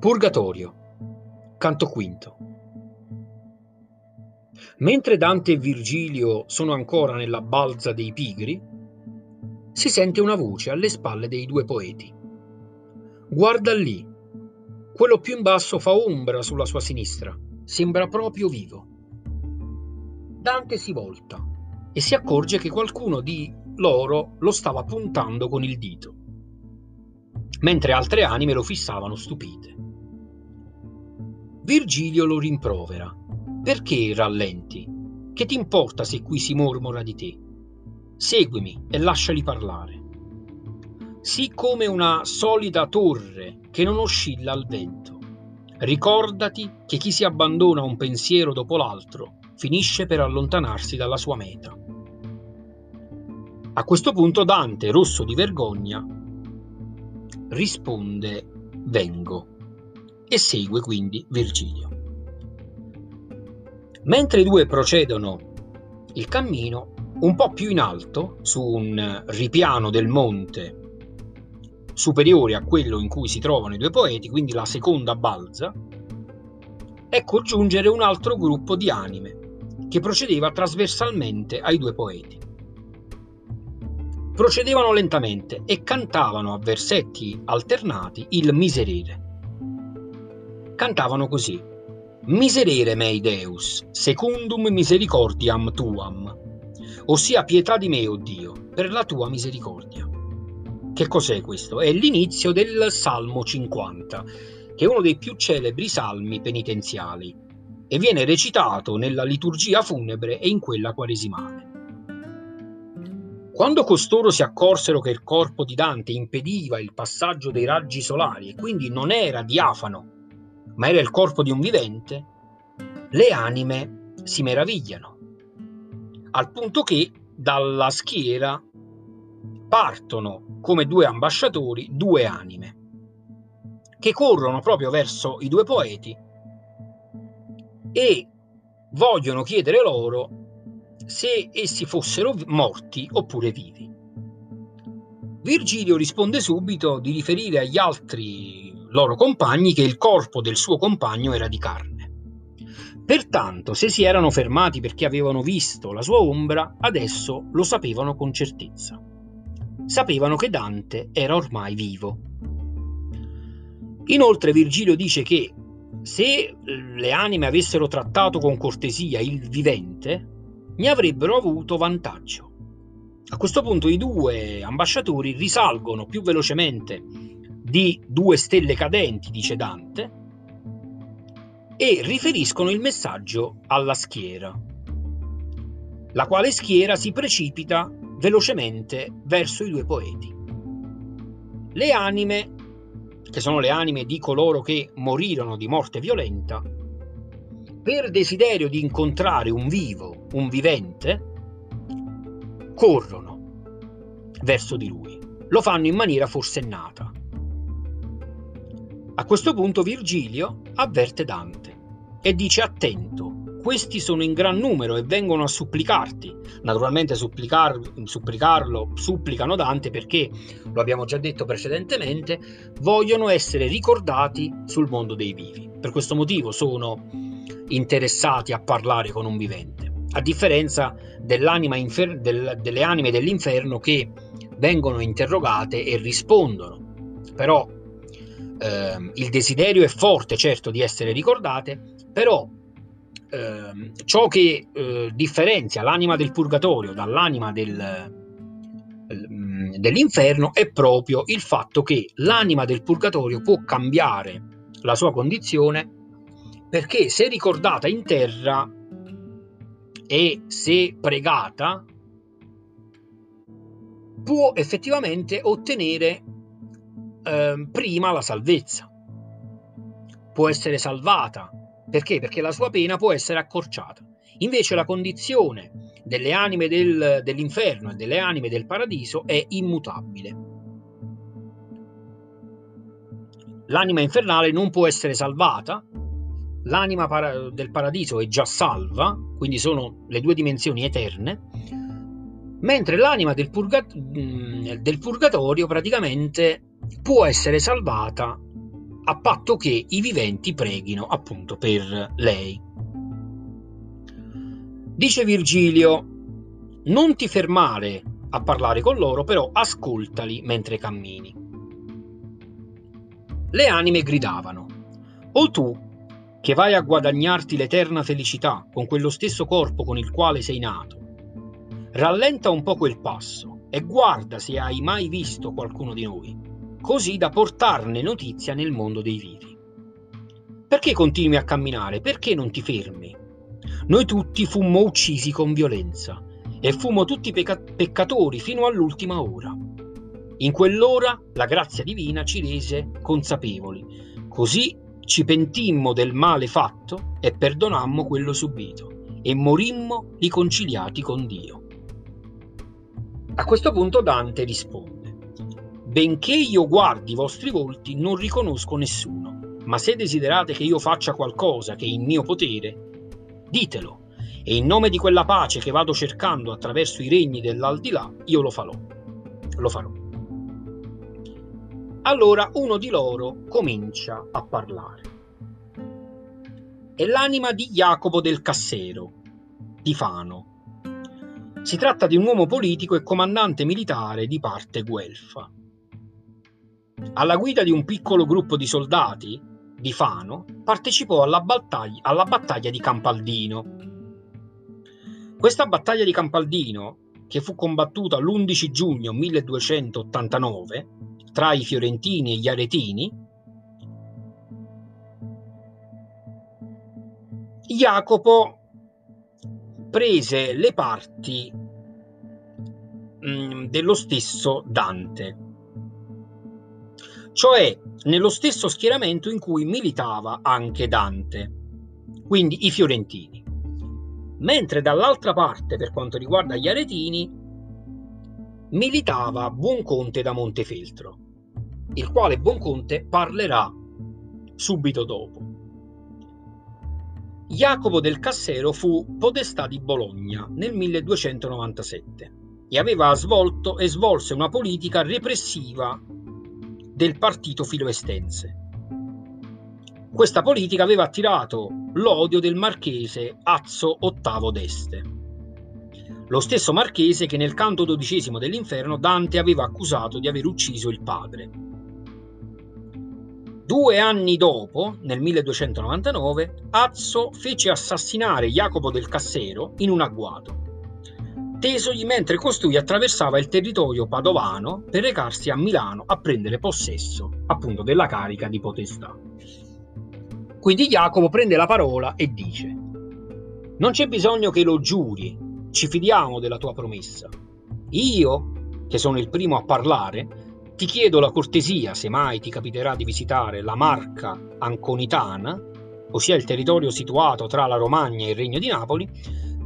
Purgatorio, canto quinto. Mentre Dante e Virgilio sono ancora nella balza dei pigri, si sente una voce alle spalle dei due poeti. Guarda lì, quello più in basso fa ombra sulla sua sinistra, sembra proprio vivo. Dante si volta e si accorge che qualcuno di loro lo stava puntando con il dito, mentre altre anime lo fissavano stupite. Virgilio lo rimprovera. Perché rallenti? Che ti importa se qui si mormora di te? Seguimi e lasciali parlare. Sii come una solida torre che non oscilla al vento. Ricordati che chi si abbandona un pensiero dopo l'altro finisce per allontanarsi dalla sua meta. A questo punto Dante, rosso di vergogna, risponde vengo e segue quindi Virgilio. Mentre i due procedono il cammino, un po' più in alto, su un ripiano del monte superiore a quello in cui si trovano i due poeti, quindi la seconda balza, ecco giungere un altro gruppo di anime che procedeva trasversalmente ai due poeti. Procedevano lentamente e cantavano a versetti alternati il miserere cantavano così. Miserere mei Deus, secundum misericordiam tuam, ossia pietà di me, o oh Dio, per la tua misericordia. Che cos'è questo? È l'inizio del Salmo 50, che è uno dei più celebri salmi penitenziali e viene recitato nella liturgia funebre e in quella quaresimale. Quando costoro si accorsero che il corpo di Dante impediva il passaggio dei raggi solari e quindi non era diafano ma era il corpo di un vivente, le anime si meravigliano, al punto che dalla schiera partono come due ambasciatori due anime, che corrono proprio verso i due poeti e vogliono chiedere loro se essi fossero morti oppure vivi. Virgilio risponde subito di riferire agli altri loro compagni che il corpo del suo compagno era di carne. Pertanto, se si erano fermati perché avevano visto la sua ombra, adesso lo sapevano con certezza. Sapevano che Dante era ormai vivo. Inoltre Virgilio dice che se le anime avessero trattato con cortesia il vivente, ne avrebbero avuto vantaggio. A questo punto i due ambasciatori risalgono più velocemente di due stelle cadenti, dice Dante, e riferiscono il messaggio alla schiera, la quale schiera si precipita velocemente verso i due poeti. Le anime, che sono le anime di coloro che morirono di morte violenta, per desiderio di incontrare un vivo, un vivente, corrono verso di lui. Lo fanno in maniera forsennata. A questo punto Virgilio avverte Dante e dice attento, questi sono in gran numero e vengono a supplicarti. Naturalmente supplicar, supplicarlo, supplicano Dante perché, lo abbiamo già detto precedentemente, vogliono essere ricordati sul mondo dei vivi. Per questo motivo sono interessati a parlare con un vivente, a differenza infer- del, delle anime dell'inferno che vengono interrogate e rispondono. Però eh, il desiderio è forte, certo, di essere ricordate, però eh, ciò che eh, differenzia l'anima del purgatorio dall'anima del, mm, dell'inferno è proprio il fatto che l'anima del purgatorio può cambiare la sua condizione perché se ricordata in terra e se pregata può effettivamente ottenere eh, prima la salvezza. Può essere salvata. Perché? Perché la sua pena può essere accorciata. Invece la condizione delle anime del, dell'inferno e delle anime del paradiso è immutabile. L'anima infernale non può essere salvata, l'anima para- del paradiso è già salva, quindi sono le due dimensioni eterne, mentre l'anima del, purgat- del purgatorio praticamente può essere salvata a patto che i viventi preghino appunto per lei. Dice Virgilio, non ti fermare a parlare con loro, però ascoltali mentre cammini. Le anime gridavano, o tu, che vai a guadagnarti l'eterna felicità con quello stesso corpo con il quale sei nato, rallenta un po' quel passo e guarda se hai mai visto qualcuno di noi, così da portarne notizia nel mondo dei vivi. Perché continui a camminare? Perché non ti fermi? Noi tutti fummo uccisi con violenza e fummo tutti pecca- peccatori fino all'ultima ora. In quell'ora la grazia divina ci rese consapevoli, così ci pentimmo del male fatto e perdonammo quello subito e morimmo riconciliati con Dio. A questo punto Dante risponde, benché io guardi i vostri volti non riconosco nessuno, ma se desiderate che io faccia qualcosa che è in mio potere, ditelo e in nome di quella pace che vado cercando attraverso i regni dell'aldilà, io lo farò. Lo farò. Allora uno di loro comincia a parlare. È l'anima di Jacopo del Cassero, di Fano. Si tratta di un uomo politico e comandante militare di parte guelfa. Alla guida di un piccolo gruppo di soldati di Fano partecipò alla battaglia, alla battaglia di Campaldino, questa battaglia di Campaldino, che fu combattuta l'11 giugno 1289 tra i fiorentini e gli aretini, Jacopo prese le parti mh, dello stesso Dante, cioè nello stesso schieramento in cui militava anche Dante, quindi i fiorentini mentre dall'altra parte, per quanto riguarda gli aretini, militava Buonconte da Montefeltro, il quale Buonconte parlerà subito dopo. Jacopo del Cassero fu podestà di Bologna nel 1297 e aveva svolto e svolse una politica repressiva del partito filoestense. Questa politica aveva attirato l'odio del marchese Azzo VIII d'Este. Lo stesso marchese che nel canto dodicesimo dell'inferno Dante aveva accusato di aver ucciso il padre. Due anni dopo, nel 1299, Azzo fece assassinare Jacopo del Cassero in un agguato, tesogli mentre costui attraversava il territorio padovano per recarsi a Milano a prendere possesso appunto della carica di potestà. Quindi Jacopo prende la parola e dice, non c'è bisogno che lo giuri, ci fidiamo della tua promessa. Io, che sono il primo a parlare, ti chiedo la cortesia, se mai ti capiterà di visitare la Marca Anconitana, ossia il territorio situato tra la Romagna e il Regno di Napoli,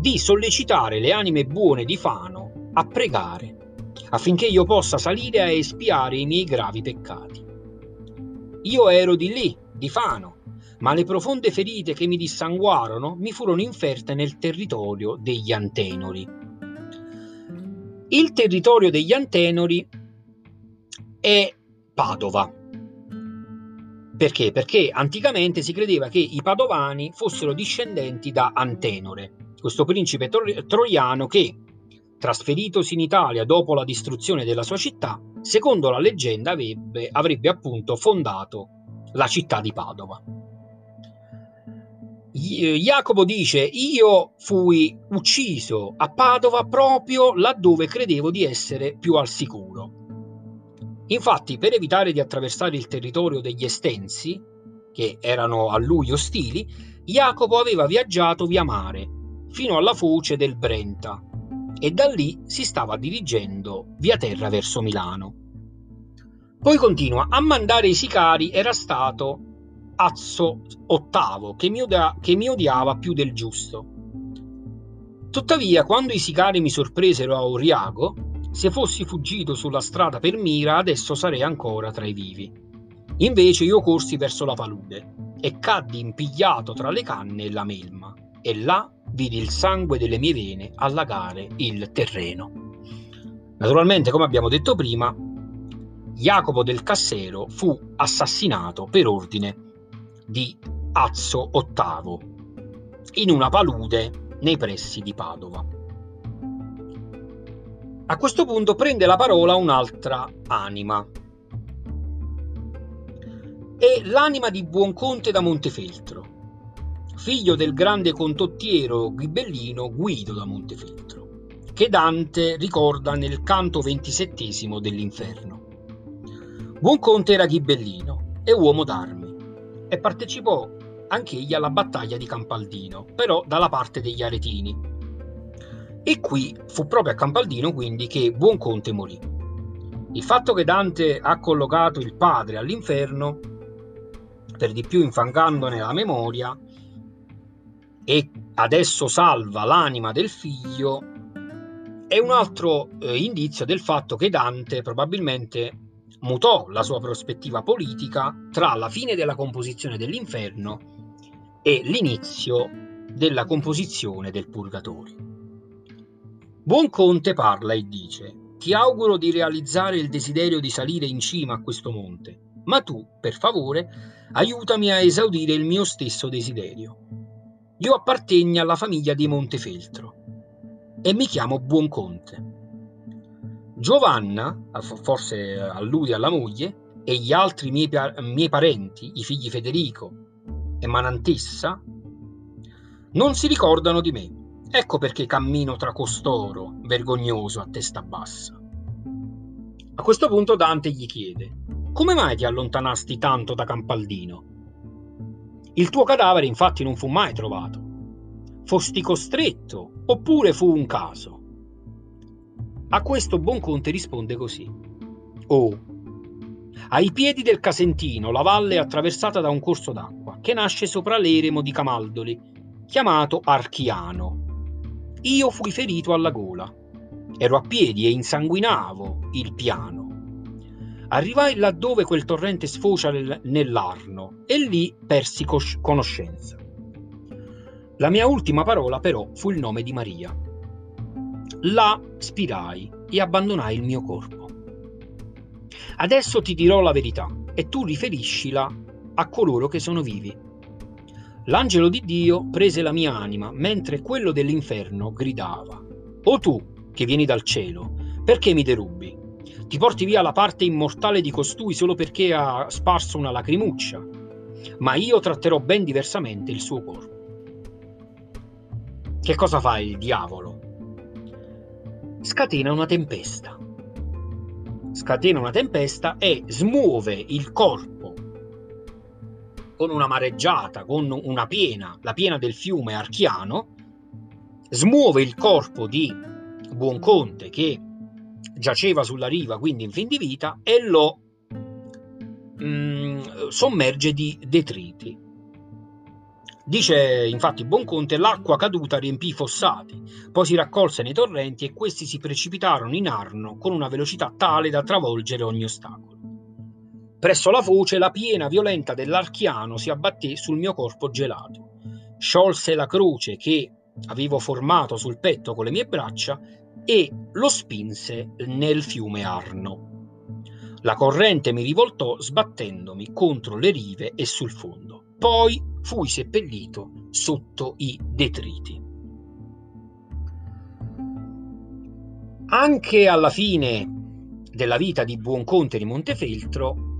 di sollecitare le anime buone di Fano a pregare, affinché io possa salire a espiare i miei gravi peccati. Io ero di lì, di Fano, ma le profonde ferite che mi dissanguarono mi furono inferte nel territorio degli Antenori. Il territorio degli Antenori è Padova. Perché? Perché anticamente si credeva che i padovani fossero discendenti da Antenore, questo principe troiano che, trasferitosi in Italia dopo la distruzione della sua città, secondo la leggenda avrebbe, avrebbe appunto fondato la città di Padova. Jacopo dice io fui ucciso a Padova proprio laddove credevo di essere più al sicuro. Infatti per evitare di attraversare il territorio degli Estensi, che erano a lui ostili, Jacopo aveva viaggiato via mare fino alla foce del Brenta e da lì si stava dirigendo via terra verso Milano. Poi continua, a mandare i sicari era stato Azzo VIII che mi, odia- che mi odiava più del giusto. Tuttavia, quando i sicari mi sorpresero a Oriago, se fossi fuggito sulla strada per Mira, adesso sarei ancora tra i vivi. Invece io corsi verso la palude e caddi impigliato tra le canne e la melma, e là vidi il sangue delle mie vene allagare il terreno. Naturalmente, come abbiamo detto prima, Jacopo del Cassero fu assassinato per ordine di Azzo VIII in una palude nei pressi di Padova. A questo punto prende la parola un'altra anima. È l'anima di Buonconte da Montefeltro, figlio del grande condottiero ghibellino Guido da Montefeltro, che Dante ricorda nel canto ventisettesimo dell'Inferno. Buonconte era ghibellino e uomo d'armi e partecipò anch'egli alla battaglia di Campaldino, però dalla parte degli Aretini. E qui fu proprio a Campaldino quindi che Buonconte morì. Il fatto che Dante ha collocato il padre all'inferno, per di più infangandone la memoria, e adesso salva l'anima del figlio, è un altro eh, indizio del fatto che Dante probabilmente mutò la sua prospettiva politica tra la fine della composizione dell'inferno e l'inizio della composizione del purgatorio. Buonconte parla e dice: Ti auguro di realizzare il desiderio di salire in cima a questo monte, ma tu, per favore, aiutami a esaudire il mio stesso desiderio. Io appartengo alla famiglia di Montefeltro e mi chiamo Buonconte. Giovanna, forse allude alla moglie, e gli altri miei, miei parenti, i figli Federico e Manantessa, non si ricordano di me. Ecco perché cammino tra costoro, vergognoso a testa bassa. A questo punto Dante gli chiede: Come mai ti allontanasti tanto da Campaldino? Il tuo cadavere infatti non fu mai trovato. Fosti costretto oppure fu un caso? A questo Bonconte risponde così. Oh, ai piedi del Casentino la valle è attraversata da un corso d'acqua che nasce sopra l'eremo di Camaldoli, chiamato Archiano. Io fui ferito alla gola. Ero a piedi e insanguinavo il piano. Arrivai laddove quel torrente sfocia nell'Arno e lì persi conoscenza. La mia ultima parola però fu il nome di Maria. Là spirai e abbandonai il mio corpo. Adesso ti dirò la verità e tu riferiscila a coloro che sono vivi. L'angelo di Dio prese la mia anima mentre quello dell'inferno gridava. O tu, che vieni dal cielo, perché mi derubi? Ti porti via la parte immortale di costui solo perché ha sparso una lacrimuccia, ma io tratterò ben diversamente il suo corpo. Che cosa fa il diavolo? scatena una tempesta. Scatena una tempesta e smuove il corpo con una mareggiata, con una piena, la piena del fiume Archiano, smuove il corpo di Buonconte che giaceva sulla riva, quindi in fin di vita, e lo mm, sommerge di detriti. Dice infatti Bonconte l'acqua caduta riempì i fossati, poi si raccolse nei torrenti e questi si precipitarono in Arno con una velocità tale da travolgere ogni ostacolo. Presso la foce la piena violenta dell'Archiano si abbatté sul mio corpo gelato, sciolse la croce che avevo formato sul petto con le mie braccia e lo spinse nel fiume Arno. La corrente mi rivoltò sbattendomi contro le rive e sul fondo. Poi fui seppellito sotto i detriti. Anche alla fine della vita di Buonconte di Montefeltro,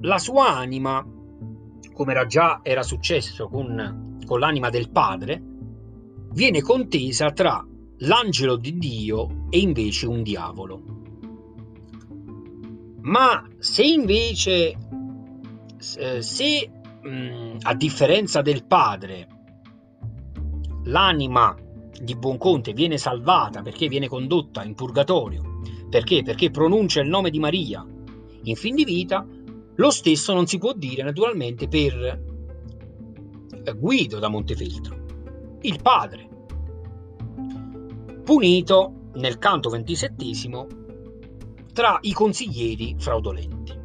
la sua anima, come era già era successo con, con l'anima del padre, viene contesa tra l'angelo di Dio e invece un diavolo. Ma se invece se a differenza del padre, l'anima di Buonconte viene salvata perché viene condotta in purgatorio, perché? Perché pronuncia il nome di Maria in fin di vita, lo stesso non si può dire naturalmente per eh, Guido da Montefeltro, il padre, punito nel canto ventisettesimo tra i consiglieri fraudolenti.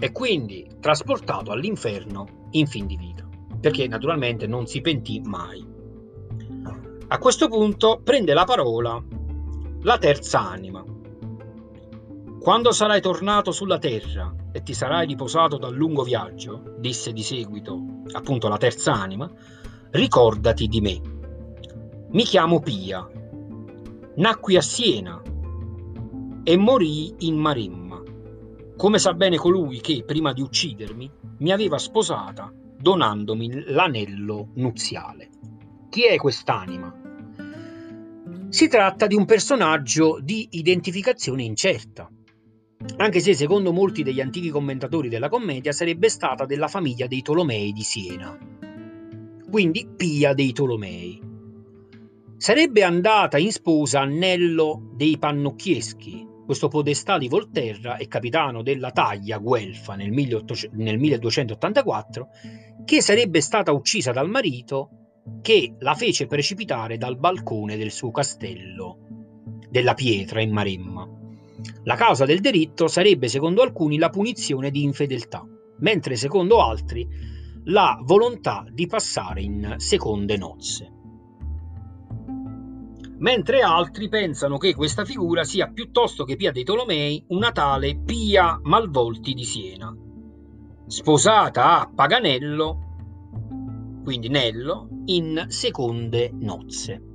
E quindi trasportato all'inferno in fin di vita, perché naturalmente non si pentì mai. A questo punto prende la parola la terza anima, Quando sarai tornato sulla terra e ti sarai riposato dal lungo viaggio, disse di seguito appunto la terza anima, ricordati di me. Mi chiamo Pia, nacqui a Siena e morì in Maremma, come sa bene colui che, prima di uccidermi, mi aveva sposata donandomi l'anello nuziale. Chi è quest'anima? Si tratta di un personaggio di identificazione incerta, anche se secondo molti degli antichi commentatori della commedia sarebbe stata della famiglia dei Tolomei di Siena, quindi Pia dei Tolomei. Sarebbe andata in sposa a Nello dei Pannocchieschi, questo podestà di Volterra e capitano della taglia Guelfa nel, 1800, nel 1284, che sarebbe stata uccisa dal marito che la fece precipitare dal balcone del suo castello della pietra in Maremma. La causa del delitto sarebbe, secondo alcuni, la punizione di infedeltà, mentre secondo altri la volontà di passare in seconde nozze mentre altri pensano che questa figura sia piuttosto che Pia dei Tolomei una tale Pia Malvolti di Siena, sposata a Paganello, quindi Nello, in seconde nozze.